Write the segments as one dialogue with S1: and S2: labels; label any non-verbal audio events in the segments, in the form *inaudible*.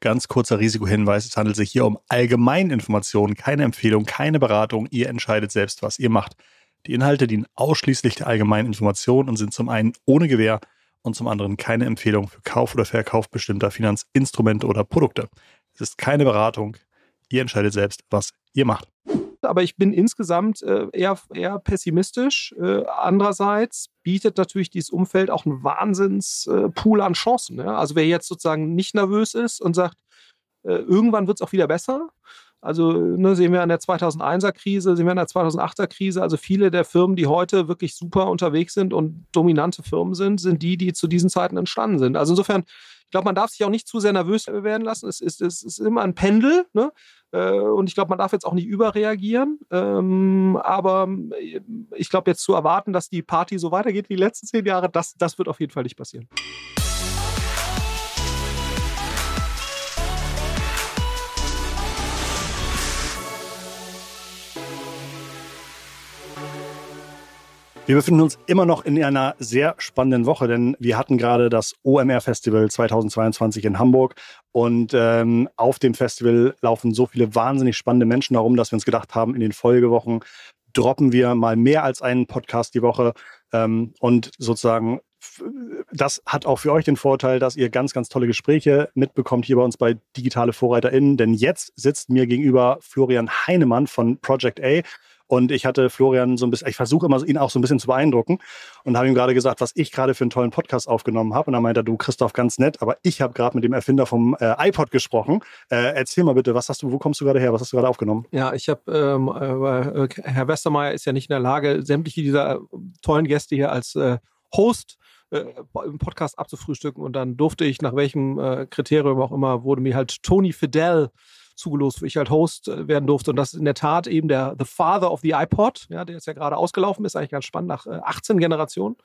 S1: Ganz kurzer Risikohinweis, es handelt sich hier um Allgemeininformationen, keine Empfehlung, keine Beratung. Ihr entscheidet selbst, was ihr macht. Die Inhalte dienen ausschließlich der allgemeinen Information und sind zum einen ohne Gewähr und zum anderen keine Empfehlung für Kauf oder Verkauf bestimmter Finanzinstrumente oder Produkte. Es ist keine Beratung. Ihr entscheidet selbst, was ihr macht
S2: aber ich bin insgesamt äh, eher, eher pessimistisch. Äh, andererseits bietet natürlich dieses Umfeld auch einen Wahnsinnspool äh, an Chancen. Ja? Also wer jetzt sozusagen nicht nervös ist und sagt, äh, irgendwann wird es auch wieder besser. Also ne, sehen wir an der 2001er Krise, sehen wir an der 2008er Krise. Also viele der Firmen, die heute wirklich super unterwegs sind und dominante Firmen sind, sind die, die zu diesen Zeiten entstanden sind. Also insofern, ich glaube, man darf sich auch nicht zu sehr nervös werden lassen. Es ist, es ist immer ein Pendel. Ne? Äh, und ich glaube, man darf jetzt auch nicht überreagieren. Ähm, aber äh, ich glaube, jetzt zu erwarten, dass die Party so weitergeht wie die letzten zehn Jahre, das, das wird auf jeden Fall nicht passieren.
S1: Wir befinden uns immer noch in einer sehr spannenden Woche, denn wir hatten gerade das OMR Festival 2022 in Hamburg und ähm, auf dem Festival laufen so viele wahnsinnig spannende Menschen herum, dass wir uns gedacht haben, in den Folgewochen droppen wir mal mehr als einen Podcast die Woche ähm, und sozusagen das hat auch für euch den Vorteil, dass ihr ganz, ganz tolle Gespräche mitbekommt hier bei uns bei Digitale VorreiterInnen. Denn jetzt sitzt mir gegenüber Florian Heinemann von Project A. Und ich hatte Florian so ein bisschen, ich versuche immer ihn auch so ein bisschen zu beeindrucken und habe ihm gerade gesagt, was ich gerade für einen tollen Podcast aufgenommen habe. Und dann meinte er, du Christoph, ganz nett, aber ich habe gerade mit dem Erfinder vom äh, iPod gesprochen. Äh, erzähl mal bitte, was hast du, wo kommst du gerade her? Was hast du gerade aufgenommen?
S2: Ja, ich habe, ähm, äh, Herr Westermeier ist ja nicht in der Lage, sämtliche dieser äh, tollen Gäste hier als äh, Host äh, im Podcast abzufrühstücken und dann durfte ich nach welchem äh, Kriterium auch immer wurde mir halt Tony Fidel zugelost, wo ich halt Host äh, werden durfte. Und das ist in der Tat eben der The Father of the iPod, ja, der jetzt ja gerade ausgelaufen ist, eigentlich ganz spannend, nach 18 äh, Generationen.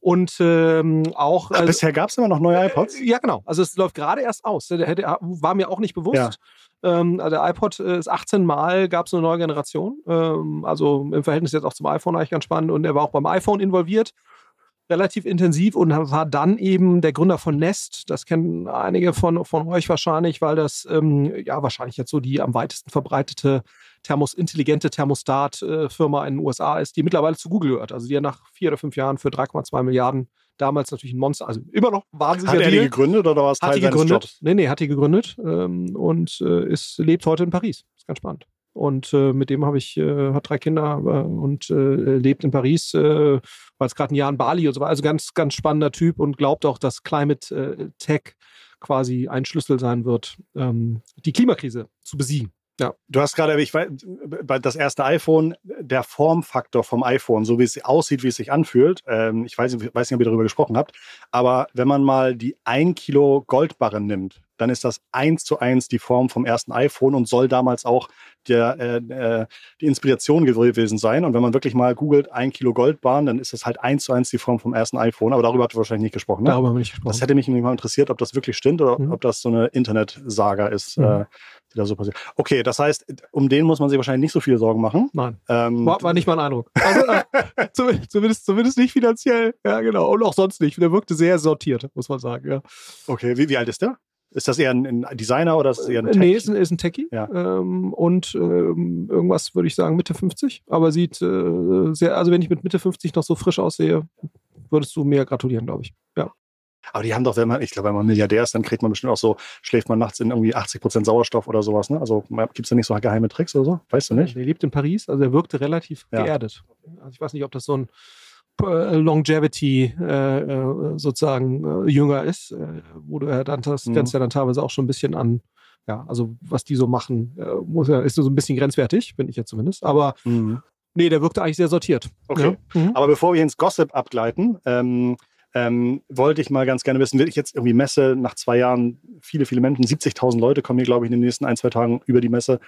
S2: Und ähm, auch.
S1: Ach, bisher gab es immer noch neue iPods?
S2: Äh, ja, genau. Also es läuft gerade erst aus. Der hätte, war mir auch nicht bewusst. Ja. Ähm, also der iPod ist 18 Mal gab es eine neue Generation. Ähm, also im Verhältnis jetzt auch zum iPhone eigentlich ganz spannend. Und er war auch beim iPhone involviert relativ intensiv und war dann eben der Gründer von Nest. Das kennen einige von, von euch wahrscheinlich, weil das ähm, ja wahrscheinlich jetzt so die am weitesten verbreitete Thermos, intelligente Thermostat-Firma in den USA ist, die mittlerweile zu Google gehört. Also die ja nach vier oder fünf Jahren für 3,2 Milliarden damals natürlich ein Monster, also immer noch wahnsinnig.
S1: Hat er die gegründet oder war es Teil
S2: hat die gegründet? Jobs? Nee, nee, hat die gegründet ähm, und äh, ist, lebt heute in Paris. Ist ganz spannend. Und äh, mit dem habe ich, äh, hat drei Kinder äh, und äh, lebt in Paris, äh, war jetzt gerade ein Jahr in Bali und so weiter. Also ganz, ganz spannender Typ und glaubt auch, dass Climate äh, Tech quasi ein Schlüssel sein wird, ähm, die Klimakrise zu besiegen.
S1: Ja. Du hast gerade, ich weiß, das erste iPhone, der Formfaktor vom iPhone, so wie es aussieht, wie es sich anfühlt, ähm, ich weiß, weiß nicht, ob ihr darüber gesprochen habt, aber wenn man mal die 1 Kilo Goldbarren nimmt, dann ist das eins zu eins die Form vom ersten iPhone und soll damals auch der, äh, äh, die Inspiration gewesen sein. Und wenn man wirklich mal googelt, ein Kilo Goldbahn, dann ist das halt eins zu eins die Form vom ersten iPhone. Aber darüber habt ihr wahrscheinlich nicht gesprochen. Ne?
S2: Darüber habe ich nicht gesprochen.
S1: Das hätte mich mal interessiert, ob das wirklich stimmt oder mhm. ob das so eine Internetsaga ist. Mhm. Äh, die da so passiert. Okay, das heißt, um den muss man sich wahrscheinlich nicht so viele Sorgen machen.
S2: Nein. Ähm, war, war, nicht mein Eindruck. Also, äh, *laughs* zumindest, zumindest nicht finanziell. Ja, genau. Und auch sonst nicht. Der wirkte sehr sortiert, muss man sagen. Ja.
S1: Okay, wie, wie alt ist der? Ist das eher ein, Designer oder ist das eher ein
S2: Tech? Nee, ist ein, ist ein Techie. Ja. Ähm, und ähm, irgendwas würde ich sagen Mitte 50. Aber sieht äh, sehr, also wenn ich mit Mitte 50 noch so frisch aussehe, würdest du mir gratulieren, glaube ich. Ja.
S1: Aber die haben doch, wenn man, ich glaube, wenn man Milliardär ist, dann kriegt man bestimmt auch so, schläft man nachts in irgendwie 80 Prozent Sauerstoff oder sowas. Ne? Also gibt es da nicht so geheime Tricks oder so? Weißt du nicht?
S2: Der lebt in Paris, also er wirkte relativ ja. geerdet. Also ich weiß nicht, ob das so ein äh, Longevity äh, äh, sozusagen äh, jünger ist, äh, wo du ja dann das mhm. ja dann teilweise auch schon ein bisschen an, ja, also was die so machen, äh, muss ja, ist so ein bisschen grenzwertig, bin ich ja zumindest. Aber mhm. nee, der wirkte eigentlich sehr sortiert.
S1: Okay. Ja. Mhm. Aber bevor wir ins Gossip abgleiten, ähm, ähm, wollte ich mal ganz gerne wissen, will ich jetzt irgendwie Messe nach zwei Jahren, viele, viele Menschen, 70.000 Leute kommen hier, glaube ich, in den nächsten ein, zwei Tagen über die Messe.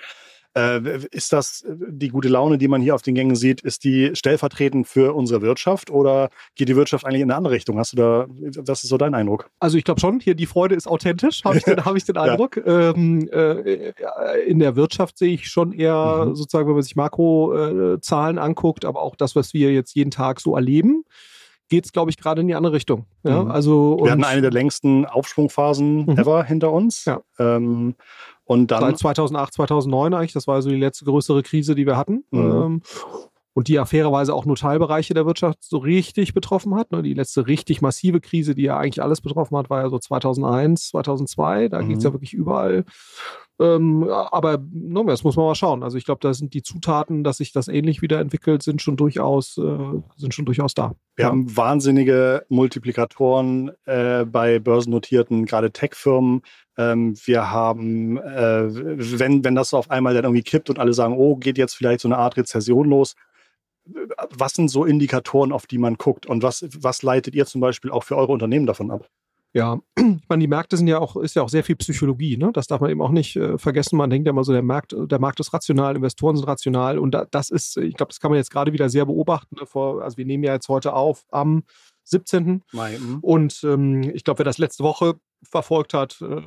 S1: Äh, ist das äh, die gute Laune, die man hier auf den Gängen sieht, ist die stellvertretend für unsere Wirtschaft oder geht die Wirtschaft eigentlich in eine andere Richtung? Hast du da, was ist so dein Eindruck?
S2: Also ich glaube schon, hier die Freude ist authentisch, habe ich, den, hab ich den *laughs* Eindruck. Ja. Ähm, äh, in der Wirtschaft sehe ich schon eher mhm. sozusagen, wenn man sich Makrozahlen äh, anguckt, aber auch das, was wir jetzt jeden Tag so erleben geht es, glaube ich, gerade in die andere Richtung. Ja, mhm. also,
S1: Wir hatten eine der längsten Aufschwungphasen mhm. ever hinter uns.
S2: Ja. Ähm, und dann Seit 2008, 2009 eigentlich, das war so die letzte größere Krise, die wir hatten. Mhm. Ähm, und die ja fairerweise auch nur Teilbereiche der Wirtschaft so richtig betroffen hat. Ne? Die letzte richtig massive Krise, die ja eigentlich alles betroffen hat, war ja so 2001, 2002. Da mhm. ging es ja wirklich überall ähm, aber no, das muss man mal schauen. Also ich glaube, da sind die Zutaten, dass sich das ähnlich wieder entwickelt, sind schon durchaus, äh, sind schon durchaus da.
S1: Wir ja. haben wahnsinnige Multiplikatoren äh, bei börsennotierten, gerade Tech-Firmen. Ähm, wir haben, äh, wenn, wenn das auf einmal dann irgendwie kippt und alle sagen, oh, geht jetzt vielleicht so eine Art Rezession los, was sind so Indikatoren, auf die man guckt? Und was, was leitet ihr zum Beispiel auch für eure Unternehmen davon ab?
S2: Ja, *clears throat* ich meine, die Märkte sind ja auch, ist ja auch sehr viel Psychologie, ne? Das darf man eben auch nicht äh, vergessen. Man denkt ja immer so, der Markt, der Markt ist rational, Investoren sind rational und da, das ist, ich glaube, das kann man jetzt gerade wieder sehr beobachten. Ne? Vor, also wir nehmen ja jetzt heute auf am 17. Mai. Mhm. Und ähm, ich glaube, wer das letzte Woche verfolgt hat, äh,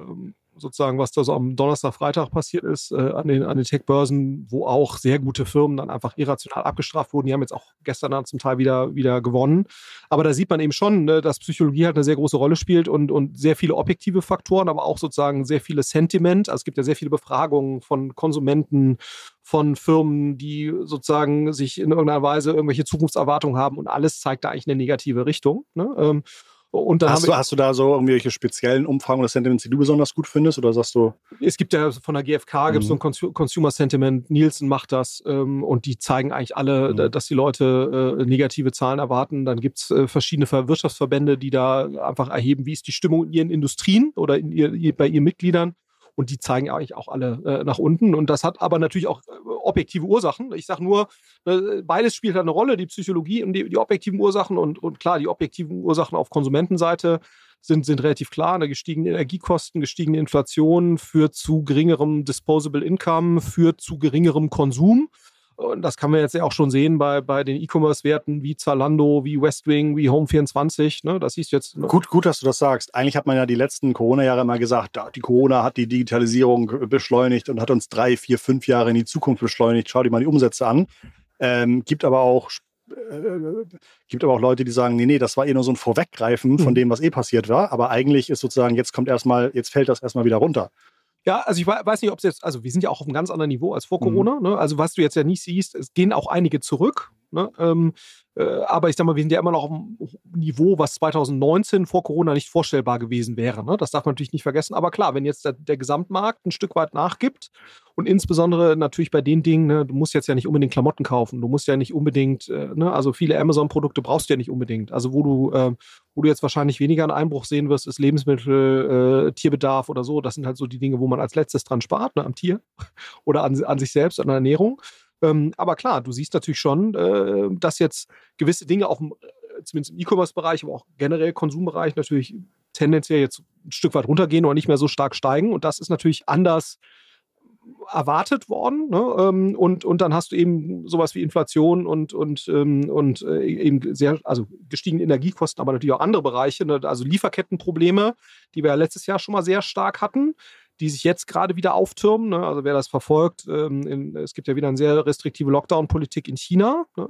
S2: sozusagen, was da so am Donnerstag, Freitag passiert ist, äh, an den, an den Tech-Börsen, wo auch sehr gute Firmen dann einfach irrational abgestraft wurden. Die haben jetzt auch gestern dann zum Teil wieder, wieder gewonnen. Aber da sieht man eben schon, ne, dass Psychologie halt eine sehr große Rolle spielt und, und sehr viele objektive Faktoren, aber auch sozusagen sehr viele Sentiment. Also es gibt ja sehr viele Befragungen von Konsumenten, von Firmen, die sozusagen sich in irgendeiner Weise irgendwelche Zukunftserwartungen haben und alles zeigt da eigentlich eine negative Richtung. Ne? Ähm,
S1: und dann hast, du, hast du da so irgendwelche speziellen Umfragen oder Sentiments, die du besonders gut findest? Oder sagst du?
S2: Es gibt ja von der GfK mhm. gibt es so ein Consumer Sentiment, Nielsen macht das ähm, und die zeigen eigentlich alle, mhm. dass die Leute äh, negative Zahlen erwarten. Dann gibt es äh, verschiedene Wirtschaftsverbände, die da einfach erheben, wie ist die Stimmung in ihren Industrien oder in ihr, bei ihren Mitgliedern und die zeigen eigentlich auch alle äh, nach unten. Und das hat aber natürlich auch äh, objektive Ursachen. Ich sage nur, äh, beides spielt halt eine Rolle, die Psychologie und die, die objektiven Ursachen. Und, und klar, die objektiven Ursachen auf Konsumentenseite sind, sind relativ klar. Eine gestiegene Energiekosten, gestiegene Inflation führt zu geringerem Disposable Income, führt zu geringerem Konsum. Und das kann man jetzt ja auch schon sehen bei, bei den E-Commerce-Werten wie Zalando, wie Westwing, wie Home24. Ne? Das du jetzt.
S1: Ne? Gut, gut, dass du das sagst. Eigentlich hat man ja die letzten Corona-Jahre immer gesagt, die Corona hat die Digitalisierung beschleunigt und hat uns drei, vier, fünf Jahre in die Zukunft beschleunigt. Schau dir mal die Umsätze an. Ähm, gibt aber auch äh, gibt aber auch Leute, die sagen, nee, nee, das war eh nur so ein Vorweggreifen von mhm. dem, was eh passiert war. Aber eigentlich ist sozusagen, jetzt kommt erstmal, jetzt fällt das erstmal wieder runter.
S2: Ja, also ich weiß nicht, ob es jetzt, also wir sind ja auch auf einem ganz anderen Niveau als vor mhm. Corona. Ne? Also was du jetzt ja nicht siehst, es gehen auch einige zurück. Ne? Ähm, äh, aber ich sag mal, wir sind ja immer noch auf einem Niveau, was 2019 vor Corona nicht vorstellbar gewesen wäre. Ne? Das darf man natürlich nicht vergessen. Aber klar, wenn jetzt der, der, Gesamtmarkt ein Stück weit nachgibt und insbesondere natürlich bei den Dingen, ne, du musst jetzt ja nicht unbedingt Klamotten kaufen, du musst ja nicht unbedingt, äh, ne, also viele Amazon-Produkte brauchst du ja nicht unbedingt. Also wo du, äh, wo du jetzt wahrscheinlich weniger einen Einbruch sehen wirst, ist Lebensmittel, äh, Tierbedarf oder so. Das sind halt so die Dinge, wo man als letztes dran spart, ne, am Tier *laughs* oder an, an sich selbst, an der Ernährung. Ähm, aber klar, du siehst natürlich schon, äh, dass jetzt gewisse Dinge dem, äh, zumindest im E-Commerce-Bereich, aber auch generell Konsumbereich natürlich tendenziell jetzt ein Stück weit runtergehen oder nicht mehr so stark steigen. Und das ist natürlich anders erwartet worden. Ne? Ähm, und, und dann hast du eben sowas wie Inflation und, und, ähm, und äh, eben sehr, also gestiegene Energiekosten, aber natürlich auch andere Bereiche, ne? also Lieferkettenprobleme, die wir ja letztes Jahr schon mal sehr stark hatten die sich jetzt gerade wieder auftürmen. Ne? Also wer das verfolgt, ähm, in, es gibt ja wieder eine sehr restriktive Lockdown-Politik in China, ne?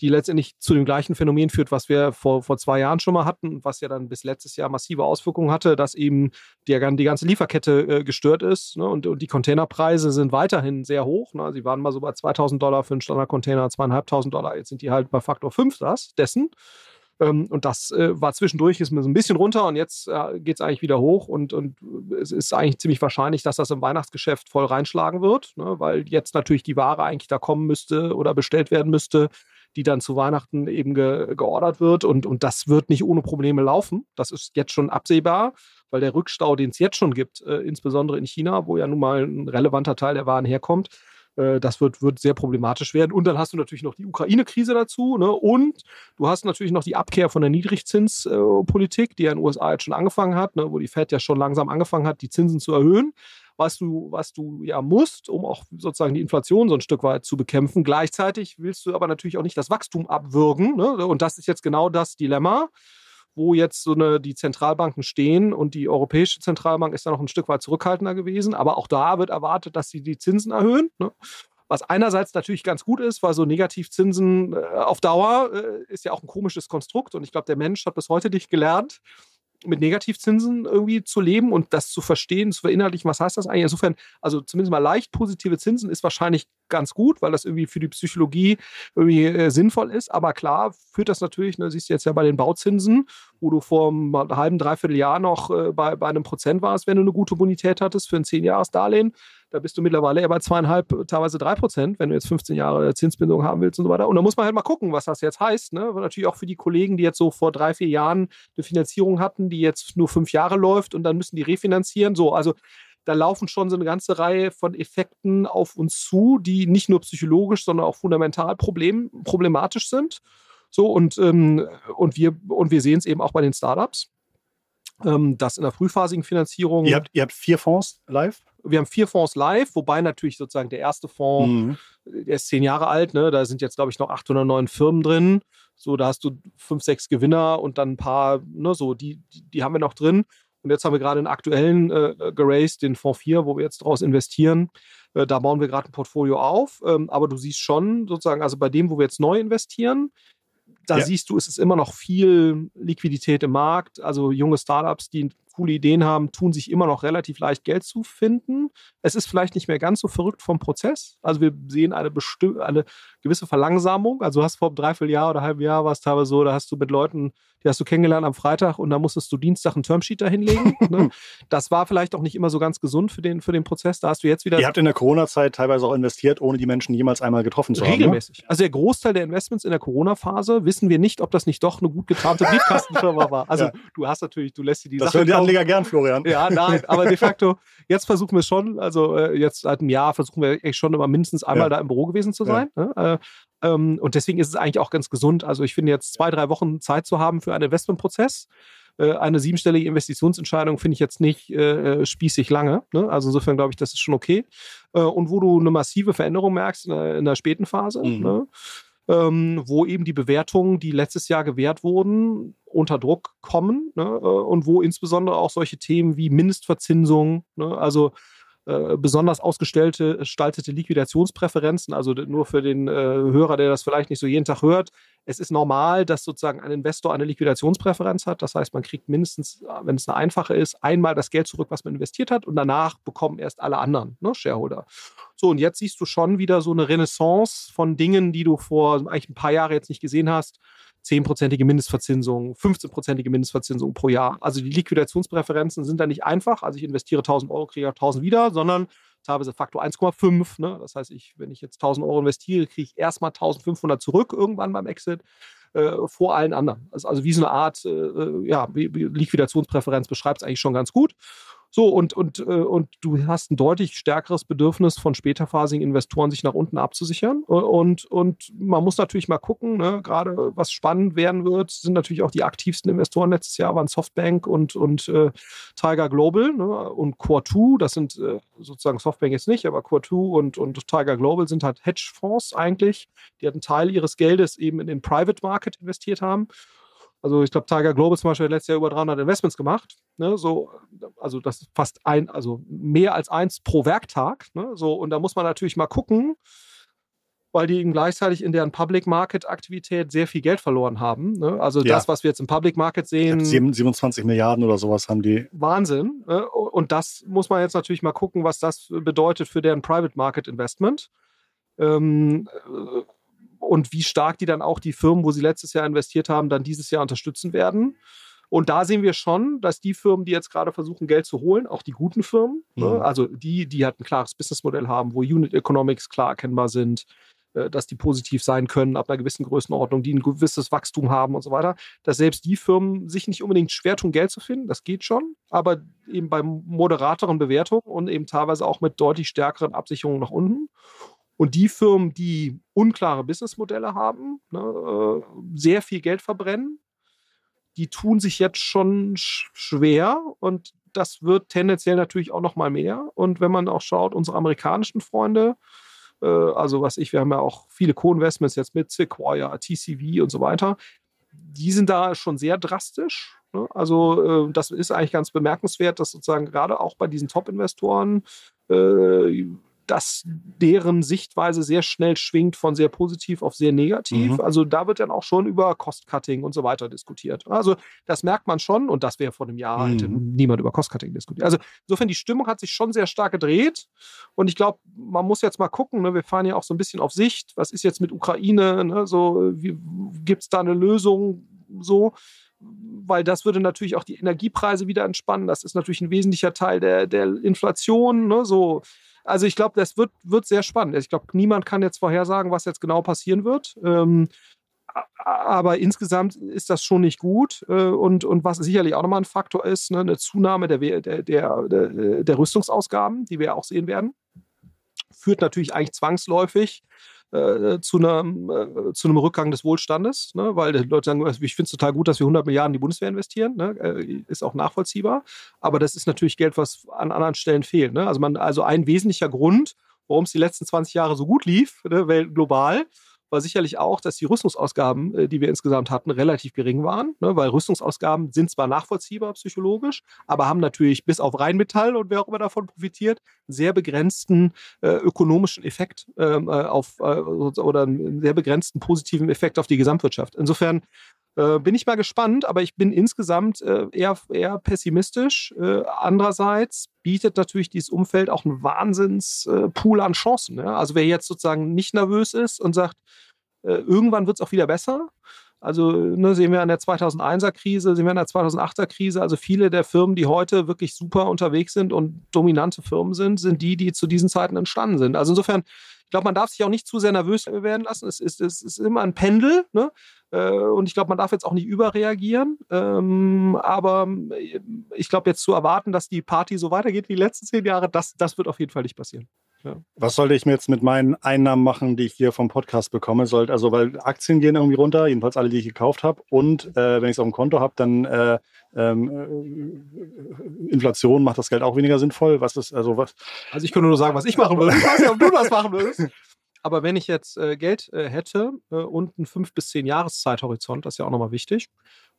S2: die letztendlich zu dem gleichen Phänomen führt, was wir vor, vor zwei Jahren schon mal hatten, was ja dann bis letztes Jahr massive Auswirkungen hatte, dass eben die, die ganze Lieferkette äh, gestört ist ne? und, und die Containerpreise sind weiterhin sehr hoch. Ne? Sie waren mal so bei 2000 Dollar für einen Standardcontainer, zweieinhalbtausend Dollar, jetzt sind die halt bei Faktor 5 das, dessen. Ähm, und das äh, war zwischendurch, ist mir so ein bisschen runter und jetzt äh, geht es eigentlich wieder hoch und, und es ist eigentlich ziemlich wahrscheinlich, dass das im Weihnachtsgeschäft voll reinschlagen wird, ne? weil jetzt natürlich die Ware eigentlich da kommen müsste oder bestellt werden müsste, die dann zu Weihnachten eben ge geordert wird und, und das wird nicht ohne Probleme laufen. Das ist jetzt schon absehbar, weil der Rückstau, den es jetzt schon gibt, äh, insbesondere in China, wo ja nun mal ein relevanter Teil der Waren herkommt, äh, das wird, wird sehr problematisch werden. Und dann hast du natürlich noch die Ukraine-Krise dazu. Ne? Und du hast natürlich noch die Abkehr von der Niedrigzinspolitik, die ja in den USA jetzt schon angefangen hat, ne? wo die Fed ja schon langsam angefangen hat, die Zinsen zu erhöhen. Was du, was du ja musst, um auch sozusagen die Inflation so ein Stück weit zu bekämpfen. Gleichzeitig willst du aber natürlich auch nicht das Wachstum abwürgen. Ne? Und das ist jetzt genau das Dilemma wo jetzt so eine, die Zentralbanken stehen und die Europäische Zentralbank ist da noch ein Stück weit zurückhaltender gewesen. Aber auch da wird erwartet, dass sie die Zinsen erhöhen. Ne? Was einerseits natürlich ganz gut ist, weil so Negativzinsen äh, auf Dauer äh, ist ja auch ein komisches Konstrukt. Und ich glaube, der Mensch hat bis heute nicht gelernt, mit Negativzinsen irgendwie zu leben und das zu verstehen, zu verinnerlichen, was heißt das eigentlich? Insofern, also zumindest mal leicht positive Zinsen ist wahrscheinlich ganz gut, weil das irgendwie für die Psychologie irgendwie äh, sinnvoll ist. Aber klar führt das natürlich, ne, siehst du jetzt ja bei den Bauzinsen, wo du vor einem halben, dreiviertel Jahr noch äh, bei, bei einem Prozent warst, wenn du eine gute Bonität hattest für ein 10-Jahres-Darlehen. Da bist du mittlerweile eher bei zweieinhalb, teilweise drei Prozent, wenn du jetzt 15 Jahre Zinsbindung haben willst und so weiter. Und da muss man halt mal gucken, was das jetzt heißt. Ne? Natürlich auch für die Kollegen, die jetzt so vor drei, vier Jahren eine Finanzierung hatten, die jetzt nur fünf Jahre läuft und dann müssen die refinanzieren. So, also da laufen schon so eine ganze Reihe von Effekten auf uns zu, die nicht nur psychologisch, sondern auch fundamental problem, problematisch sind. So, und, ähm, und wir, und wir sehen es eben auch bei den Startups, ähm, dass in der frühphasigen Finanzierung.
S1: Ihr habt, ihr habt vier Fonds live?
S2: Wir haben vier Fonds live, wobei natürlich sozusagen der erste Fonds, mhm. der ist zehn Jahre alt, ne? da sind jetzt, glaube ich, noch 809 Firmen drin. So, da hast du fünf, sechs Gewinner und dann ein paar, ne, so, die, die, die haben wir noch drin. Und jetzt haben wir gerade einen aktuellen äh, geraced, den Fonds 4, wo wir jetzt daraus investieren. Äh, da bauen wir gerade ein Portfolio auf. Ähm, aber du siehst schon sozusagen, also bei dem, wo wir jetzt neu investieren, da ja. siehst du, es ist immer noch viel Liquidität im Markt. Also junge Startups, die coole Ideen haben, tun sich immer noch relativ leicht Geld zu finden. Es ist vielleicht nicht mehr ganz so verrückt vom Prozess. Also wir sehen eine, eine gewisse Verlangsamung. Also du hast vor einem Dreivierteljahr oder einem halben Jahr war es teilweise so, da hast du mit Leuten die hast du kennengelernt am Freitag und da musstest du Dienstag einen Termsheet da hinlegen. *laughs* ne? Das war vielleicht auch nicht immer so ganz gesund für den, für den Prozess. Da hast du jetzt wieder.
S1: Ihr habt in der Corona-Zeit teilweise auch investiert, ohne die Menschen jemals einmal getroffen zu
S2: haben. Ne? Regelmäßig. Also der Großteil der Investments in der Corona-Phase wissen wir nicht, ob das nicht doch eine gut getarnte Briefkastenfirma *laughs* war. Also ja. du hast natürlich, du lässt dir die
S1: das Sache. Die Anleger gern, Florian.
S2: Ja, nein, aber de facto, jetzt versuchen wir schon, also äh, jetzt seit einem Jahr versuchen wir echt schon immer mindestens einmal ja. da im Büro gewesen zu sein. Ja. Ne? Äh, ähm, und deswegen ist es eigentlich auch ganz gesund. Also ich finde jetzt zwei, drei Wochen Zeit zu haben für einen Investmentprozess. Äh, eine siebenstellige Investitionsentscheidung finde ich jetzt nicht äh, spießig lange. Ne? Also insofern glaube ich, das ist schon okay. Äh, und wo du eine massive Veränderung merkst in der, in der späten Phase, mhm. ne? Ähm, wo eben die Bewertungen, die letztes Jahr gewährt wurden, unter Druck kommen ne? Äh, und wo insbesondere auch solche Themen wie Mindestverzinsung, ne? also äh, besonders ausgestellte, gestaltete Liquidationspräferenzen. Also nur für den äh, Hörer, der das vielleicht nicht so jeden Tag hört. Es ist normal, dass sozusagen ein Investor eine Liquidationspräferenz hat. Das heißt, man kriegt mindestens, wenn es eine einfache ist, einmal das Geld zurück, was man investiert hat und danach bekommen erst alle anderen ne, Shareholder. So, und jetzt siehst du schon wieder so eine Renaissance von Dingen, die du vor eigentlich ein paar Jahren jetzt nicht gesehen hast. 10-prozentige Mindestverzinsung, 15-prozentige Mindestverzinsung pro Jahr. Also die Liquidationspräferenzen sind da nicht einfach. Also ich investiere 1000 Euro, kriege 1000 wieder, sondern teilweise Faktor 1,5. Ne? Das heißt, ich, wenn ich jetzt 1000 Euro investiere, kriege ich erstmal 1500 zurück irgendwann beim Exit äh, vor allen anderen. Also, also wie so eine Art äh, äh ja, Liquidationspräferenz beschreibt es eigentlich schon ganz gut. So, und, und, äh, und du hast ein deutlich stärkeres Bedürfnis von späterphasigen Investoren, sich nach unten abzusichern. Und, und man muss natürlich mal gucken, ne, gerade was spannend werden wird, sind natürlich auch die aktivsten Investoren letztes Jahr waren Softbank und, und äh, Tiger Global ne, und Core2. Das sind äh, sozusagen Softbank jetzt nicht, aber Core2 und, und Tiger Global sind halt Hedgefonds eigentlich, die halt einen Teil ihres Geldes eben in den Private Market investiert haben. Also ich glaube, Tiger Global zum Beispiel hat letztes Jahr über 300 Investments gemacht. Ne, so, also das ist fast ein, also mehr als eins pro Werktag. Ne, so, und da muss man natürlich mal gucken, weil die eben gleichzeitig in deren Public Market Aktivität sehr viel Geld verloren haben. Ne? Also ja. das, was wir jetzt im Public Market sehen.
S1: 27 Milliarden oder sowas haben die.
S2: Wahnsinn. Ne? Und das muss man jetzt natürlich mal gucken, was das bedeutet für deren Private Market Investment. Ähm, und wie stark die dann auch die Firmen, wo sie letztes Jahr investiert haben, dann dieses Jahr unterstützen werden. Und da sehen wir schon, dass die Firmen, die jetzt gerade versuchen, Geld zu holen, auch die guten Firmen, ne, mhm. ne, also die, die halt ein klares Businessmodell haben, wo Unit Economics klar erkennbar sind, äh, dass die positiv sein können ab einer gewissen Größenordnung, die ein gewisses Wachstum haben und so weiter, dass selbst die Firmen sich nicht unbedingt schwer tun, Geld zu finden, das geht schon, aber eben bei moderateren Bewertungen und eben teilweise auch mit deutlich stärkeren Absicherungen nach unten. Und die Firmen, die unklare Businessmodelle haben, ne, äh, sehr viel Geld verbrennen, die tun sich jetzt schon schwer und das wird tendenziell natürlich auch noch mal mehr. Und wenn man auch schaut, unsere amerikanischen Freunde, äh, also was ich, wir haben ja auch viele Co-Investments jetzt mit Sequoia, TCV und so weiter, die sind da schon sehr drastisch. Ne? Also äh, das ist eigentlich ganz bemerkenswert, dass sozusagen gerade auch bei diesen Top-Investoren dass deren Sichtweise sehr schnell schwingt von sehr positiv auf sehr negativ. Mhm. Also da wird dann auch schon über Cost-Cutting und so weiter diskutiert. Also das merkt man schon und das wäre vor einem Jahr mhm. niemand über Cost-Cutting diskutiert. Also insofern die Stimmung hat sich schon sehr stark gedreht und ich glaube, man muss jetzt mal gucken. Ne? Wir fahren ja auch so ein bisschen auf Sicht. Was ist jetzt mit Ukraine? Ne? So gibt es da eine Lösung? So weil das würde natürlich auch die Energiepreise wieder entspannen. Das ist natürlich ein wesentlicher Teil der, der Inflation. Ne? So, also ich glaube, das wird, wird sehr spannend. Ich glaube, niemand kann jetzt vorhersagen, was jetzt genau passieren wird. Ähm, aber insgesamt ist das schon nicht gut. Äh, und, und was sicherlich auch nochmal ein Faktor ist, ne, eine Zunahme der, der, der, der Rüstungsausgaben, die wir auch sehen werden, führt natürlich eigentlich zwangsläufig äh, zu, einem, äh, zu einem Rückgang des Wohlstandes, ne? weil die Leute sagen, also ich finde es total gut, dass wir 100 Milliarden in die Bundeswehr investieren, ne? äh, ist auch nachvollziehbar, aber das ist natürlich Geld, was an anderen Stellen fehlt. Ne? Also, man, also ein wesentlicher Grund, warum es die letzten 20 Jahre so gut lief, ne, global, war sicherlich auch, dass die Rüstungsausgaben, äh, die wir insgesamt hatten, relativ gering waren, ne? weil Rüstungsausgaben sind zwar nachvollziehbar psychologisch, aber haben natürlich bis auf Rheinmetall und wer auch immer davon profitiert, sehr begrenzten äh, ökonomischen Effekt ähm, äh, auf äh, oder einen sehr begrenzten positiven Effekt auf die Gesamtwirtschaft. Insofern äh, bin ich mal gespannt, aber ich bin insgesamt äh, eher, eher pessimistisch. Äh, andererseits bietet natürlich dieses Umfeld auch einen Wahnsinnspool an Chancen. Ja? Also wer jetzt sozusagen nicht nervös ist und sagt, äh, irgendwann wird es auch wieder besser. Also ne, sehen wir an der 2001er Krise, sehen wir an der 2008er Krise. Also viele der Firmen, die heute wirklich super unterwegs sind und dominante Firmen sind, sind die, die zu diesen Zeiten entstanden sind. Also insofern, ich glaube, man darf sich auch nicht zu sehr nervös werden lassen. Es ist, es ist immer ein Pendel. Ne? Äh, und ich glaube, man darf jetzt auch nicht überreagieren. Ähm, aber äh, ich glaube, jetzt zu erwarten, dass die Party so weitergeht wie die letzten zehn Jahre, das, das wird auf jeden Fall nicht passieren.
S1: Ja. Was sollte ich mir jetzt mit meinen Einnahmen machen, die ich hier vom Podcast bekomme? Sollte, also, weil Aktien gehen irgendwie runter, jedenfalls alle, die ich gekauft habe. Und äh, wenn ich es auf dem Konto habe, dann äh, ähm, äh, Inflation macht das Geld auch weniger sinnvoll. Was ist, also was?
S2: Also ich könnte nur sagen, was ich machen würde. Ich weiß nicht, ob du das machen würdest. Aber wenn ich jetzt äh, Geld äh, hätte äh, und einen fünf bis zehn Jahres Zeithorizont, das ist ja auch nochmal wichtig,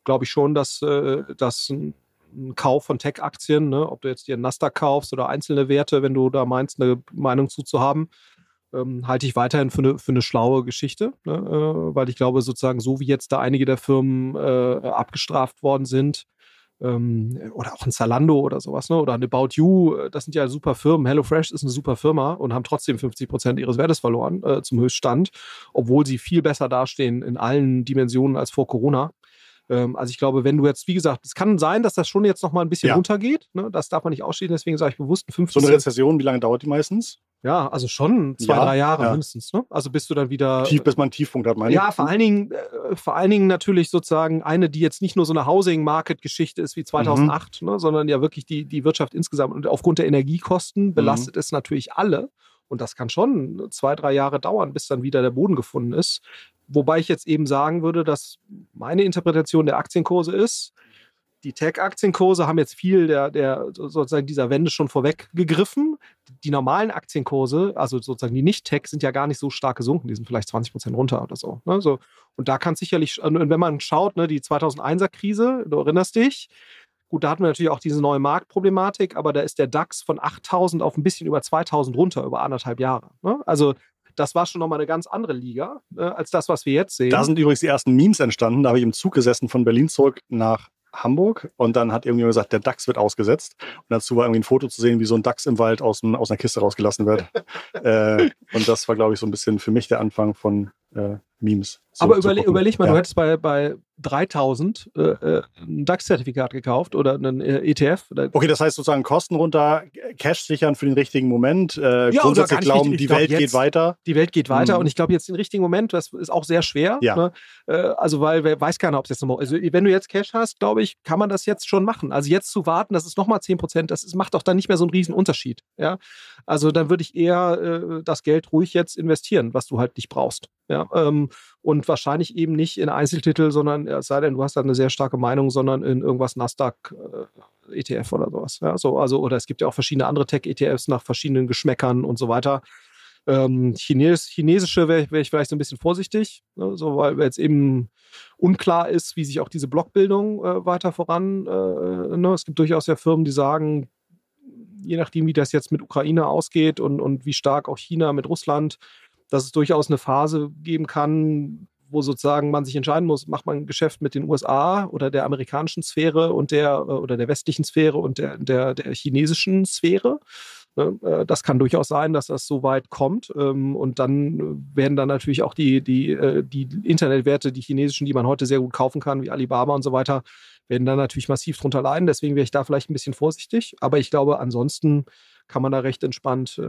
S2: glaube ich schon, dass, dass ein, ein, Kauf von Tech-Aktien, ne, ob du jetzt dir Nasdaq kaufst oder einzelne Werte, wenn du da meinst, eine Meinung zuzuhaben, ähm, halte ich weiterhin für eine, für eine schlaue Geschichte, ne, äh, weil ich glaube, sozusagen, so wie jetzt da einige der Firmen äh, abgestraft worden sind, ähm, oder auch ein Zalando oder sowas, ne? oder ein About You, äh, das sind ja super Firmen. HelloFresh ist eine super Firma und haben trotzdem 50 Prozent ihres Wertes verloren äh, zum Höchststand, obwohl sie viel besser dastehen in allen Dimensionen als vor Corona. Ähm, also ich glaube, wenn du jetzt, wie gesagt, es kann sein, dass das schon jetzt noch mal ein bisschen ja. runtergeht. Ne? Das darf man nicht ausschließen, deswegen sage ich bewusst ein
S1: 15. So eine Rezession, wie lange dauert die meistens?
S2: Ja, also schon zwei, ja, drei Jahre ja. mindestens. Ne? Also bist du dann wieder.
S1: Tief, bis man einen Tiefpunkt hat, meine
S2: Ja, vor allen Dingen, äh, vor allen Dingen natürlich sozusagen eine, die jetzt nicht nur so eine Housing-Market-Geschichte ist wie 2008, mhm. ne, sondern ja wirklich die, die Wirtschaft insgesamt. Und aufgrund der Energiekosten belastet mhm. es natürlich alle. Und das kann schon zwei, drei Jahre dauern, bis dann wieder der Boden gefunden ist. Wobei ich jetzt eben sagen würde, dass meine Interpretation der Aktienkurse ist, die Tech-Aktienkurse haben jetzt viel der, der sozusagen dieser Wende schon vorweggegriffen. Die normalen Aktienkurse, also sozusagen die Nicht-Tech, sind ja gar nicht so stark gesunken. Die sind vielleicht 20 Prozent runter oder so, ne? so. Und da kann sicherlich, wenn man schaut, ne, die 2001er-Krise, du erinnerst dich, Gut, da hatten wir natürlich auch diese neue Marktproblematik, aber da ist der DAX von 8000 auf ein bisschen über 2000 runter, über anderthalb Jahre. Ne? Also das war schon nochmal eine ganz andere Liga äh, als das, was wir jetzt sehen.
S1: Da sind übrigens die ersten Memes entstanden. Da habe ich im Zug gesessen von Berlin zurück nach Hamburg und dann hat irgendjemand gesagt, der Dachs wird ausgesetzt. Und dazu war irgendwie ein Foto zu sehen, wie so ein Dachs im Wald aus, aus einer Kiste rausgelassen wird. *laughs* äh, und das war, glaube ich, so ein bisschen für mich der Anfang von äh, Memes.
S2: So Aber überle überleg mal, ja. du hättest bei, bei 3000 äh, äh, ein DAX-Zertifikat gekauft oder einen äh, ETF.
S1: Okay, das heißt sozusagen Kosten runter, Cash sichern für den richtigen Moment. Äh, ja, grundsätzlich glauben, die glaub, Welt jetzt, geht weiter.
S2: Die Welt geht weiter mhm. und ich glaube jetzt den richtigen Moment, das ist auch sehr schwer. Ja. Ne? Äh, also weil wer weiß keiner, ob es jetzt nochmal. Also wenn du jetzt Cash hast, glaube ich, kann man das jetzt schon machen. Also jetzt zu warten, das ist nochmal 10 Prozent, das ist, macht doch dann nicht mehr so einen riesen Unterschied. Ja? Also dann würde ich eher äh, das Geld ruhig jetzt investieren, was du halt nicht brauchst. Ja, ähm, und wahrscheinlich eben nicht in Einzeltitel, sondern es sei denn, du hast da eine sehr starke Meinung, sondern in irgendwas Nasdaq äh, ETF oder sowas. Ja, so, also, oder es gibt ja auch verschiedene andere Tech-ETFs nach verschiedenen Geschmäckern und so weiter. Ähm, Chines, chinesische wäre wär ich vielleicht so ein bisschen vorsichtig, ne, so, weil jetzt eben unklar ist, wie sich auch diese Blockbildung äh, weiter voran. Äh, ne? Es gibt durchaus ja Firmen, die sagen, je nachdem, wie das jetzt mit Ukraine ausgeht und, und wie stark auch China mit Russland, dass es durchaus eine Phase geben kann, wo sozusagen man sich entscheiden muss, macht man ein Geschäft mit den USA oder der amerikanischen Sphäre und der äh, oder der westlichen Sphäre und der, der, der chinesischen Sphäre. Ne? Äh, das kann durchaus sein, dass das so weit kommt. Ähm, und dann werden dann natürlich auch die, die, äh, die Internetwerte, die chinesischen, die man heute sehr gut kaufen kann, wie Alibaba und so weiter, werden dann natürlich massiv drunter leiden. Deswegen wäre ich da vielleicht ein bisschen vorsichtig. Aber ich glaube, ansonsten kann man da recht entspannt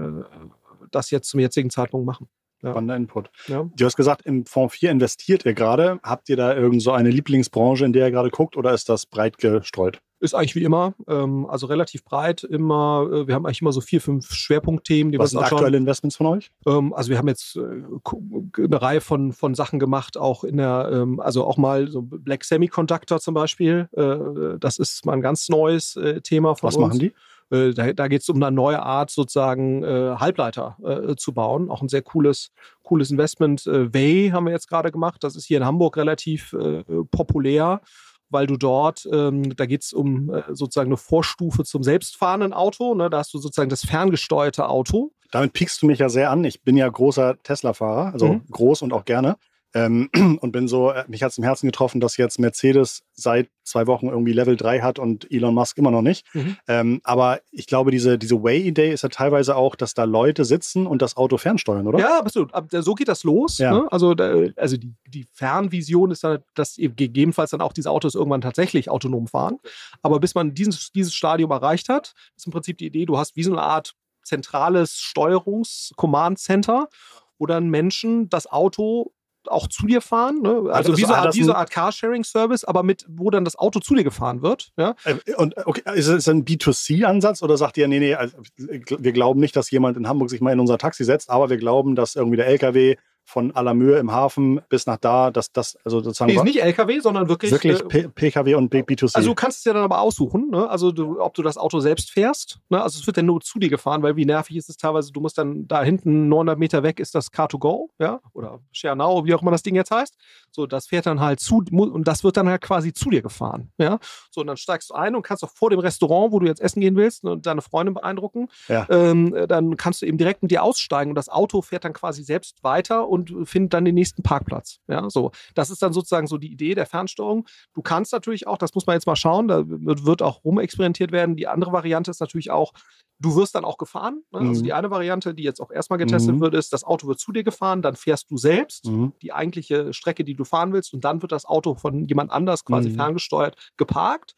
S2: das jetzt zum jetzigen Zeitpunkt machen.
S1: Ja. Spannender Input. Ja. Du hast gesagt, im Fonds 4 investiert ihr gerade. Habt ihr da irgend so eine Lieblingsbranche, in der ihr gerade guckt, oder ist das breit gestreut?
S2: Ist eigentlich wie immer, ähm, also relativ breit immer. Äh, wir haben eigentlich immer so vier, fünf Schwerpunktthemen.
S1: Die Was sind aktuelle Investments von euch?
S2: Ähm, also wir haben jetzt äh, eine Reihe von, von Sachen gemacht, auch in der, ähm, also auch mal so Black Semiconductor zum Beispiel. Äh, das ist mal ein ganz neues äh, Thema von
S1: Was
S2: uns.
S1: Was machen die?
S2: Äh, da, da geht es um eine neue Art sozusagen äh, Halbleiter äh, zu bauen. Auch ein sehr cooles, cooles Investment. Äh, Way haben wir jetzt gerade gemacht. Das ist hier in Hamburg relativ äh, populär weil du dort, ähm, da geht es um äh, sozusagen eine Vorstufe zum selbstfahrenden Auto. Ne? Da hast du sozusagen das ferngesteuerte Auto.
S1: Damit piekst du mich ja sehr an. Ich bin ja großer Tesla-Fahrer, also mhm. groß und auch gerne. Ähm, *clears throat* und bin so, äh, mich hat es im Herzen getroffen, dass jetzt Mercedes seit zwei Wochen irgendwie Level 3 hat und Elon Musk immer noch nicht. Mhm. Ähm, aber ich glaube, diese, diese Way-Idee ist ja teilweise auch, dass da Leute sitzen und das Auto fernsteuern, oder?
S2: Ja, absolut. So geht das los. Ja. Ne? Also, also die, die Fernvision ist dann, dass gegebenenfalls dann auch diese Autos irgendwann tatsächlich autonom fahren. Aber bis man dieses, dieses Stadium erreicht hat, ist im Prinzip die Idee, du hast wie so eine Art zentrales Steuerungs-Command-Center, wo dann Menschen das Auto auch zu dir fahren. Ne? Also, also wie, so, Art, wie so eine Art Carsharing-Service, aber mit, wo dann das Auto zu dir gefahren wird. Ja?
S1: Äh, und okay, ist es ein B2C-Ansatz oder sagt ihr, nee, nee, also, wir glauben nicht, dass jemand in Hamburg sich mal in unser Taxi setzt, aber wir glauben, dass irgendwie der LKW von Alamür im Hafen bis nach da, dass das also sozusagen.
S2: Nee, ist nicht LKW, sondern wirklich.
S1: Wirklich äh, PKW und B2C.
S2: Also du kannst es ja dann aber aussuchen, ne? Also du, ob du das Auto selbst fährst. Ne? Also es wird dann nur zu dir gefahren, weil wie nervig ist es teilweise, du musst dann da hinten 900 Meter weg ist das Car2Go, ja, oder Schernau, wie auch immer das Ding jetzt heißt. So, das fährt dann halt zu und das wird dann halt quasi zu dir gefahren, ja. So, und dann steigst du ein und kannst auch vor dem Restaurant, wo du jetzt essen gehen willst ne, und deine Freundin beeindrucken, ja. ähm, dann kannst du eben direkt mit dir aussteigen und das Auto fährt dann quasi selbst weiter und findet dann den nächsten Parkplatz. Ja, so. Das ist dann sozusagen so die Idee der Fernsteuerung. Du kannst natürlich auch, das muss man jetzt mal schauen, da wird auch rumexperimentiert werden. Die andere Variante ist natürlich auch, du wirst dann auch gefahren. Ne? Also mhm. Also die eine Variante, die jetzt auch erstmal getestet mhm. wird, ist, das Auto wird zu dir gefahren, dann fährst du selbst mhm. die eigentliche Strecke, die du fahren willst, und dann wird das Auto von jemand anders quasi mhm. ferngesteuert geparkt.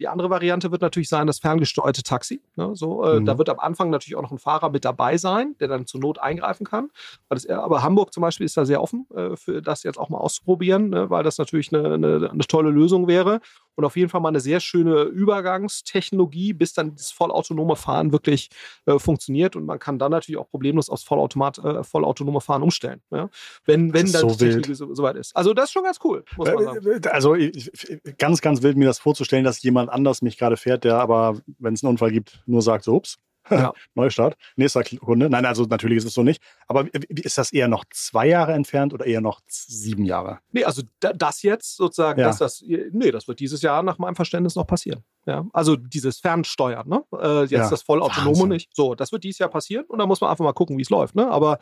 S2: Die andere Variante wird natürlich sein, das ferngesteuerte Taxi. Ne, so, äh, mhm. Da wird am Anfang natürlich auch noch ein Fahrer mit dabei sein, der dann zur Not eingreifen kann. Das, aber Hamburg zum Beispiel ist da sehr offen, äh, für das jetzt auch mal auszuprobieren, ne, weil das natürlich eine, eine, eine tolle Lösung wäre und auf jeden Fall mal eine sehr schöne Übergangstechnologie, bis dann das vollautonome Fahren wirklich äh, funktioniert und man kann dann natürlich auch problemlos aufs Vollautomat, äh, vollautonome Fahren umstellen, ja? wenn, wenn dann so die Technologie so, soweit ist. Also das ist schon ganz cool, muss man sagen.
S1: Äh, also ich, ganz, ganz wild mir das vorzustellen, dass jemand anders mich gerade fährt, der aber, wenn es einen Unfall gibt, nur sagt so, ups, *laughs* ja. Neustart, nächster Kunde. Nein, also natürlich ist es so nicht. Aber ist das eher noch zwei Jahre entfernt oder eher noch sieben Jahre?
S2: Nee, also das jetzt sozusagen, ja. dass das, nee, das wird dieses Jahr nach meinem Verständnis noch passieren. Ja, also dieses Fernsteuern, ne? Äh, jetzt ja. das vollautonome nicht. So, das wird dieses Jahr passieren und da muss man einfach mal gucken, wie es läuft. Ne? Aber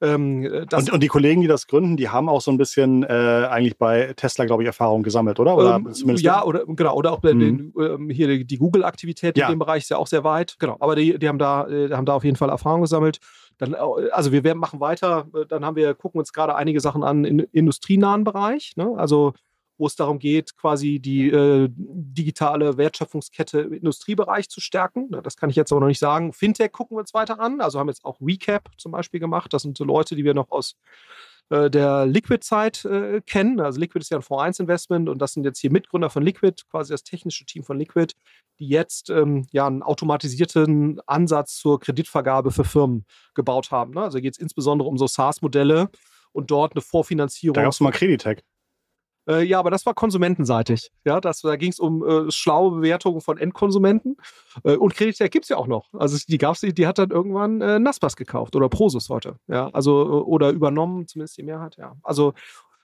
S1: ähm, und, und, die Kollegen, die das gründen, die haben auch so ein bisschen äh, eigentlich bei Tesla, glaube ich, Erfahrung gesammelt, oder? oder
S2: ähm, ja, oder genau, oder auch mhm. den, ähm, hier die, Google-Aktivität ja. in dem Bereich ist ja auch sehr weit. Genau, aber die, die haben da, äh, haben da auf jeden Fall Erfahrung gesammelt. Dann, äh, also wir werden, machen weiter, äh, dann haben wir, gucken uns gerade einige Sachen an im industrienahen Bereich. Ne? Also wo es darum geht, quasi die äh, digitale Wertschöpfungskette im Industriebereich zu stärken. Das kann ich jetzt aber noch nicht sagen. Fintech gucken wir uns weiter an. Also haben jetzt auch Recap zum Beispiel gemacht. Das sind so Leute, die wir noch aus äh, der Liquid-Zeit äh, kennen. Also Liquid ist ja ein Fonds-1-Investment und das sind jetzt hier Mitgründer von Liquid, quasi das technische Team von Liquid, die jetzt ähm, ja einen automatisierten Ansatz zur Kreditvergabe für Firmen gebaut haben. Ne? Also geht es insbesondere um so SaaS-Modelle und dort eine Vorfinanzierung. Da
S1: gab es mal Creditec.
S2: Äh, ja, aber das war konsumentenseitig. Ja, das, da ging es um äh, schlaue Bewertungen von Endkonsumenten. Äh, und Creditec gibt es ja auch noch. Also die gab's, die hat dann irgendwann äh, Naspas gekauft oder Prosus heute. Ja, also äh, oder übernommen, zumindest die Mehrheit, ja. Also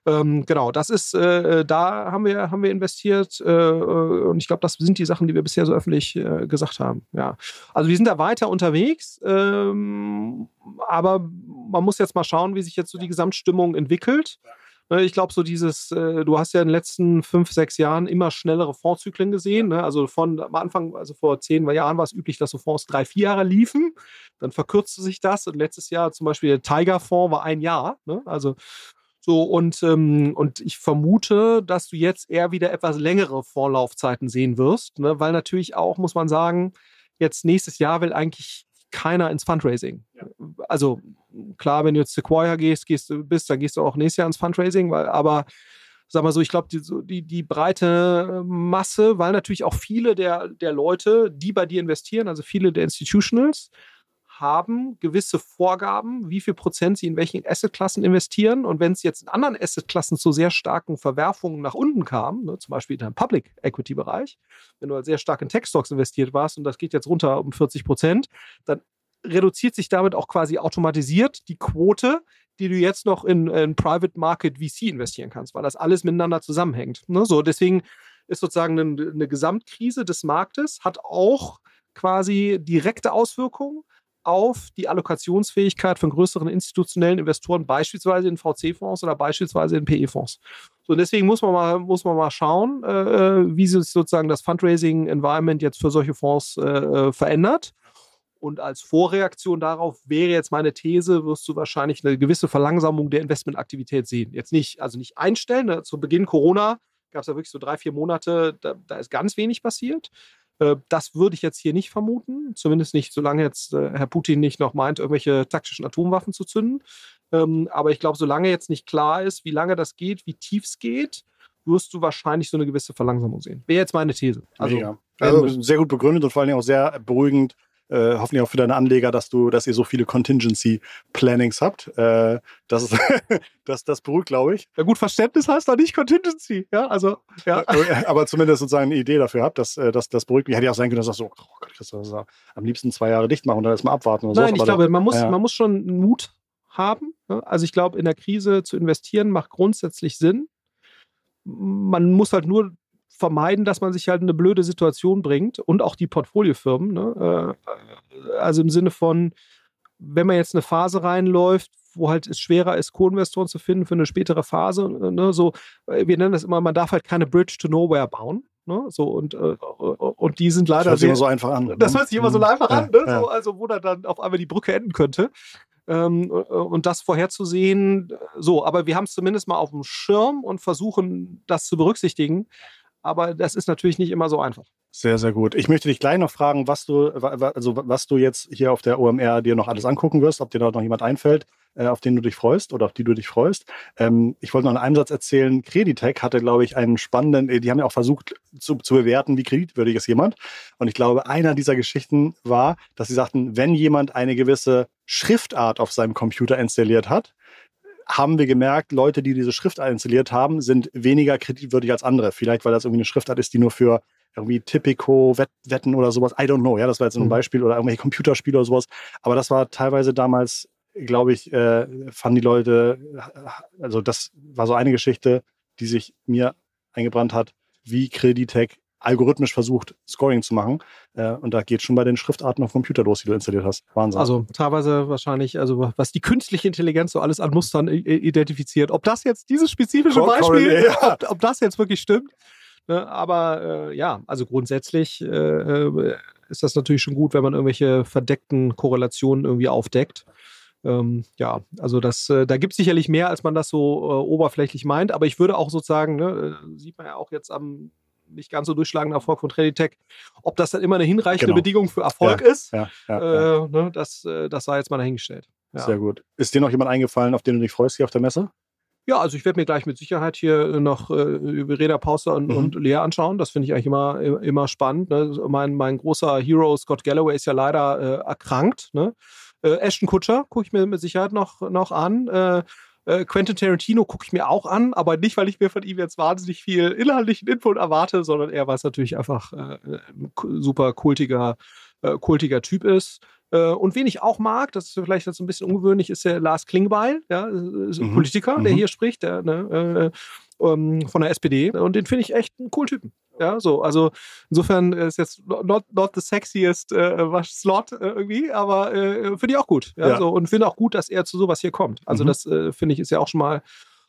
S2: Ähm, genau, das ist, äh, da haben wir, haben wir investiert äh, und ich glaube, das sind die Sachen, die wir bisher so öffentlich äh, gesagt haben. Ja. Also wir sind da weiter unterwegs, ähm, aber man muss jetzt mal schauen, wie sich jetzt so die Gesamtstimmung entwickelt. Ne, ich glaube, so dieses, äh, du hast ja in den letzten fünf, sechs Jahren immer schnellere Fondszyklen gesehen. Ne? Also von am Anfang, also vor zehn Jahren war es üblich, dass so Fonds drei, vier Jahre liefen. Dann verkürzte sich das und letztes Jahr zum Beispiel der Tiger-Fonds war ein Jahr. Ne? Also so, und, ähm, und ich vermute, dass du jetzt eher wieder etwas längere Vorlaufzeiten sehen wirst, ne? weil natürlich auch, muss man sagen, jetzt nächstes Jahr will eigentlich keiner ins Fundraising. Ja. Also klar, wenn du jetzt Sequoia gehst, gehst bist, dann gehst du auch nächstes Jahr ins Fundraising, weil, aber sag mal so, ich glaube, die, die, die breite Masse, weil natürlich auch viele der, der Leute, die bei dir investieren, also viele der Institutionals, haben gewisse Vorgaben, wie viel Prozent sie in welchen Assetklassen investieren. Und wenn es jetzt in anderen Assetklassen zu sehr starken Verwerfungen nach unten kam, ne, zum Beispiel in deinem Public Equity Bereich, wenn du halt sehr stark in Tech-Stocks investiert warst und das geht jetzt runter um 40 Prozent, dann reduziert sich damit auch quasi automatisiert die Quote, die du jetzt noch in, in Private Market VC investieren kannst, weil das alles miteinander zusammenhängt. Ne? So, deswegen ist sozusagen eine, eine Gesamtkrise des Marktes, hat auch quasi direkte Auswirkungen auf die Allokationsfähigkeit von größeren institutionellen Investoren, beispielsweise in VC-Fonds oder beispielsweise in PE-Fonds. So, deswegen muss man mal, muss man mal schauen, äh, äh, wie sich sozusagen das Fundraising-Environment jetzt für solche Fonds äh, äh, verändert. Und als Vorreaktion darauf wäre jetzt meine These, wirst du wahrscheinlich eine gewisse Verlangsamung der Investmentaktivität sehen. Jetzt nicht, also nicht einstellen. Ne? Zu Beginn Corona gab es ja wirklich so drei, vier Monate, da, da ist ganz wenig passiert. Äh, das würde ich jetzt hier nicht vermuten, zumindest nicht, solange jetzt äh, Herr Putin nicht noch meint, irgendwelche taktischen Atomwaffen zu zünden. Ähm, aber ich glaube, solange jetzt nicht klar ist, wie lange das geht, wie tief es geht, wirst du wahrscheinlich so eine gewisse Verlangsamung sehen. Wäre jetzt meine These.
S1: Also, Mega. also sehr gut begründet und vor allem auch sehr beruhigend äh, hoffentlich auch für deine Anleger, dass du, dass ihr so viele Contingency Plannings habt. Äh, das, ist, *laughs* das, das beruhigt, glaube ich.
S2: Ja, gut, Verständnis heißt doch nicht Contingency. Ja, also, ja.
S1: Äh, aber zumindest sozusagen eine Idee dafür habt, dass, äh, dass das beruhigt mich. Hätte ja auch sein können, dass du so, oh Gott, das ist am liebsten zwei Jahre dicht machen und dann erstmal abwarten oder
S2: Nein, so. ich glaube, man muss, ja. man muss schon Mut haben. Ne? Also ich glaube, in der Krise zu investieren macht grundsätzlich Sinn. Man muss halt nur vermeiden, dass man sich halt in eine blöde Situation bringt und auch die Portfoliofirmen. Ne? Äh, also im Sinne von, wenn man jetzt eine Phase reinläuft, wo halt es schwerer ist, Co-Investoren zu finden für eine spätere Phase. Ne? So, äh, wir nennen das immer, man darf halt keine Bridge to Nowhere bauen. Ne? So, und, äh, und die sind leider. Das
S1: hört sich immer so einfach an.
S2: Das hört sich immer so mhm. einfach an, ne? ja. so, also wo dann auf einmal die Brücke enden könnte. Ähm, und das vorherzusehen, so, aber wir haben es zumindest mal auf dem Schirm und versuchen, das zu berücksichtigen aber das ist natürlich nicht immer so einfach.
S1: Sehr, sehr gut. Ich möchte dich gleich noch fragen, was du, also was du jetzt hier auf der OMR dir noch alles angucken wirst, ob dir da noch jemand einfällt, äh, auf den du dich freust oder auf die du dich freust. Ähm, ich wollte noch in einem Satz erzählen, Creditec hatte, glaube ich, einen spannenden, äh, die haben ja auch versucht zu, zu bewerten, wie kreditwürdig ist jemand. Und ich glaube, einer dieser Geschichten war, dass sie sagten, wenn jemand eine gewisse Schriftart auf seinem Computer installiert hat, haben wir gemerkt, Leute, die diese Schriftart installiert haben, sind weniger kreditwürdig als andere. Vielleicht, weil das irgendwie eine Schriftart ist, die nur für irgendwie Typico, Wetten oder sowas, I don't know, ja, das war jetzt ein mhm. Beispiel oder irgendwelche Computerspiele oder sowas. Aber das war teilweise damals, glaube ich, äh, fanden die Leute, also das war so eine Geschichte, die sich mir eingebrannt hat, wie Creditec algorithmisch versucht, Scoring zu machen. Äh, und da geht schon bei den Schriftarten auf Computer los, die du installiert hast. Wahnsinn.
S2: Also teilweise wahrscheinlich, also was die künstliche Intelligenz so alles an Mustern identifiziert. Ob das jetzt dieses spezifische Beispiel, ja. *laughs* ob, ob, das jetzt wirklich stimmt. Ne? Aber äh, ja, also grundsätzlich äh, ist das natürlich schon gut, wenn man irgendwelche verdeckten Korrelationen irgendwie aufdeckt. Ähm, ja, also das, äh, da gibt es sicherlich mehr, als man das so äh, oberflächlich meint, aber ich würde auch sozusagen, ne, äh, sieht man ja auch jetzt am nicht ganz so durchschlagender Erfolg von Traditech. Ob das dann immer eine hinreichende genau. Bedingung für Erfolg
S1: ja,
S2: ist,
S1: ja, ja,
S2: äh, ne, das, äh, das sei jetzt mal dahingestellt.
S1: Sehr gut. Ist dir noch jemand eingefallen, auf den du dich freust hier auf der Messe?
S2: Ja, also ich werde mir gleich mit Sicherheit hier noch äh, Reda Pauster und, mhm. und Lea anschauen. Das finde ich eigentlich immer, immer spannend. Ne? Mein, mein großer Hero Scott Galloway ist ja leider äh, erkrankt. Ne? Äh, Ashton Kutscher gucke ich mir mit Sicherheit noch, noch an. Äh, äh, Quentin Tarantino gucke ich mir auch an, aber nicht, weil ich mir von ihm jetzt wahnsinnig viel inhaltlichen Input erwarte, sondern eher, weil es natürlich einfach äh, ein super kultiger, äh, kultiger Typ ist. Äh, und wen ich auch mag, das ist vielleicht jetzt ein bisschen ungewöhnlich, ist der Lars Klingbeil, ja, mhm. Politiker, der mhm. hier spricht, der, ne, äh, ähm, von der SPD. Und den finde ich echt einen coolen Typen. Ja, so, also insofern ist jetzt not, not the sexiest äh, Slot äh, irgendwie, aber äh, finde ich auch gut. Ja, ja. So, und finde auch gut, dass er zu sowas hier kommt. Also, mhm. das äh, finde ich ist ja auch schon mal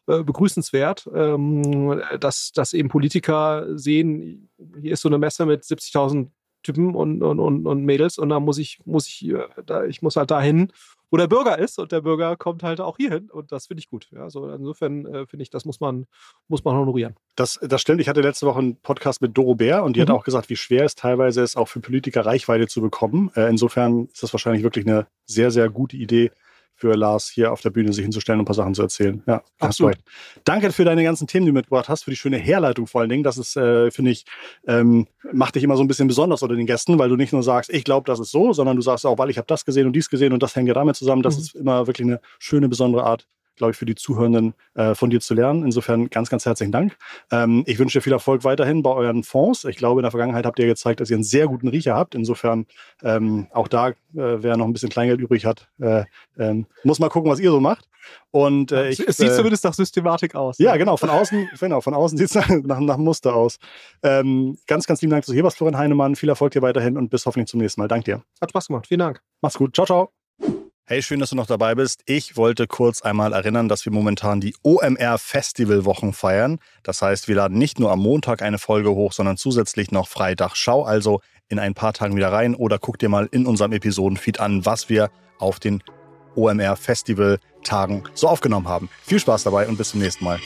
S2: äh, begrüßenswert, ähm, dass, dass eben Politiker sehen, hier ist so eine Messe mit 70.000 Typen und, und, und, und Mädels und da muss ich, muss ich, äh, da, ich muss halt dahin, wo der Bürger ist und der Bürger kommt halt auch hierhin und das finde ich gut. Ja, also insofern äh, finde ich, das muss man, muss man honorieren.
S1: Das, das stimmt. Ich hatte letzte Woche einen Podcast mit Doro Bär und die mhm. hat auch gesagt, wie schwer es teilweise ist, auch für Politiker Reichweite zu bekommen. Äh, insofern ist das wahrscheinlich wirklich eine sehr, sehr gute Idee, für Lars hier auf der Bühne sich hinzustellen und ein paar Sachen zu erzählen. Ja, absolut. Danke für deine ganzen Themen, die du mitgebracht hast, für die schöne Herleitung vor allen Dingen. Das ist, äh, finde ich, ähm, macht dich immer so ein bisschen besonders unter den Gästen, weil du nicht nur sagst, ich glaube, das ist so, sondern du sagst auch, weil ich habe das gesehen und dies gesehen und das hängt ja damit zusammen. Das mhm. ist immer wirklich eine schöne, besondere Art, glaube ich, für die Zuhörenden äh, von dir zu lernen. Insofern ganz, ganz herzlichen Dank. Ähm, ich wünsche dir viel Erfolg weiterhin bei euren Fonds. Ich glaube, in der Vergangenheit habt ihr gezeigt, dass ihr einen sehr guten Riecher habt. Insofern ähm, auch da, äh, wer noch ein bisschen Kleingeld übrig hat, äh, ähm, muss mal gucken, was ihr so macht. Und äh, ich,
S2: es sieht äh, zumindest nach Systematik aus.
S1: Ja, genau. Von außen, *laughs* genau, von außen sieht es nach, nach, Muster aus. Ähm, ganz, ganz lieben Dank, dass du hier warst, Florian Heinemann. Viel Erfolg dir weiterhin und bis hoffentlich zum nächsten Mal. Dank dir.
S2: Hat Spaß gemacht. Vielen Dank.
S1: Mach's gut. Ciao, ciao. Hey, schön, dass du noch dabei bist. Ich wollte kurz einmal erinnern, dass wir momentan die OMR Festivalwochen feiern. Das heißt, wir laden nicht nur am Montag eine Folge hoch, sondern zusätzlich noch Freitag. Schau also in ein paar Tagen wieder rein oder guck dir mal in unserem Episodenfeed an, was wir auf den OMR Festival Tagen so aufgenommen haben. Viel Spaß dabei und bis zum nächsten Mal.